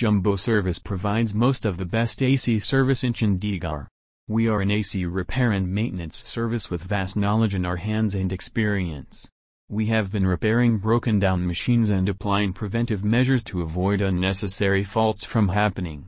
Jumbo Service provides most of the best AC service in Chandigarh. We are an AC repair and maintenance service with vast knowledge in our hands and experience. We have been repairing broken down machines and applying preventive measures to avoid unnecessary faults from happening.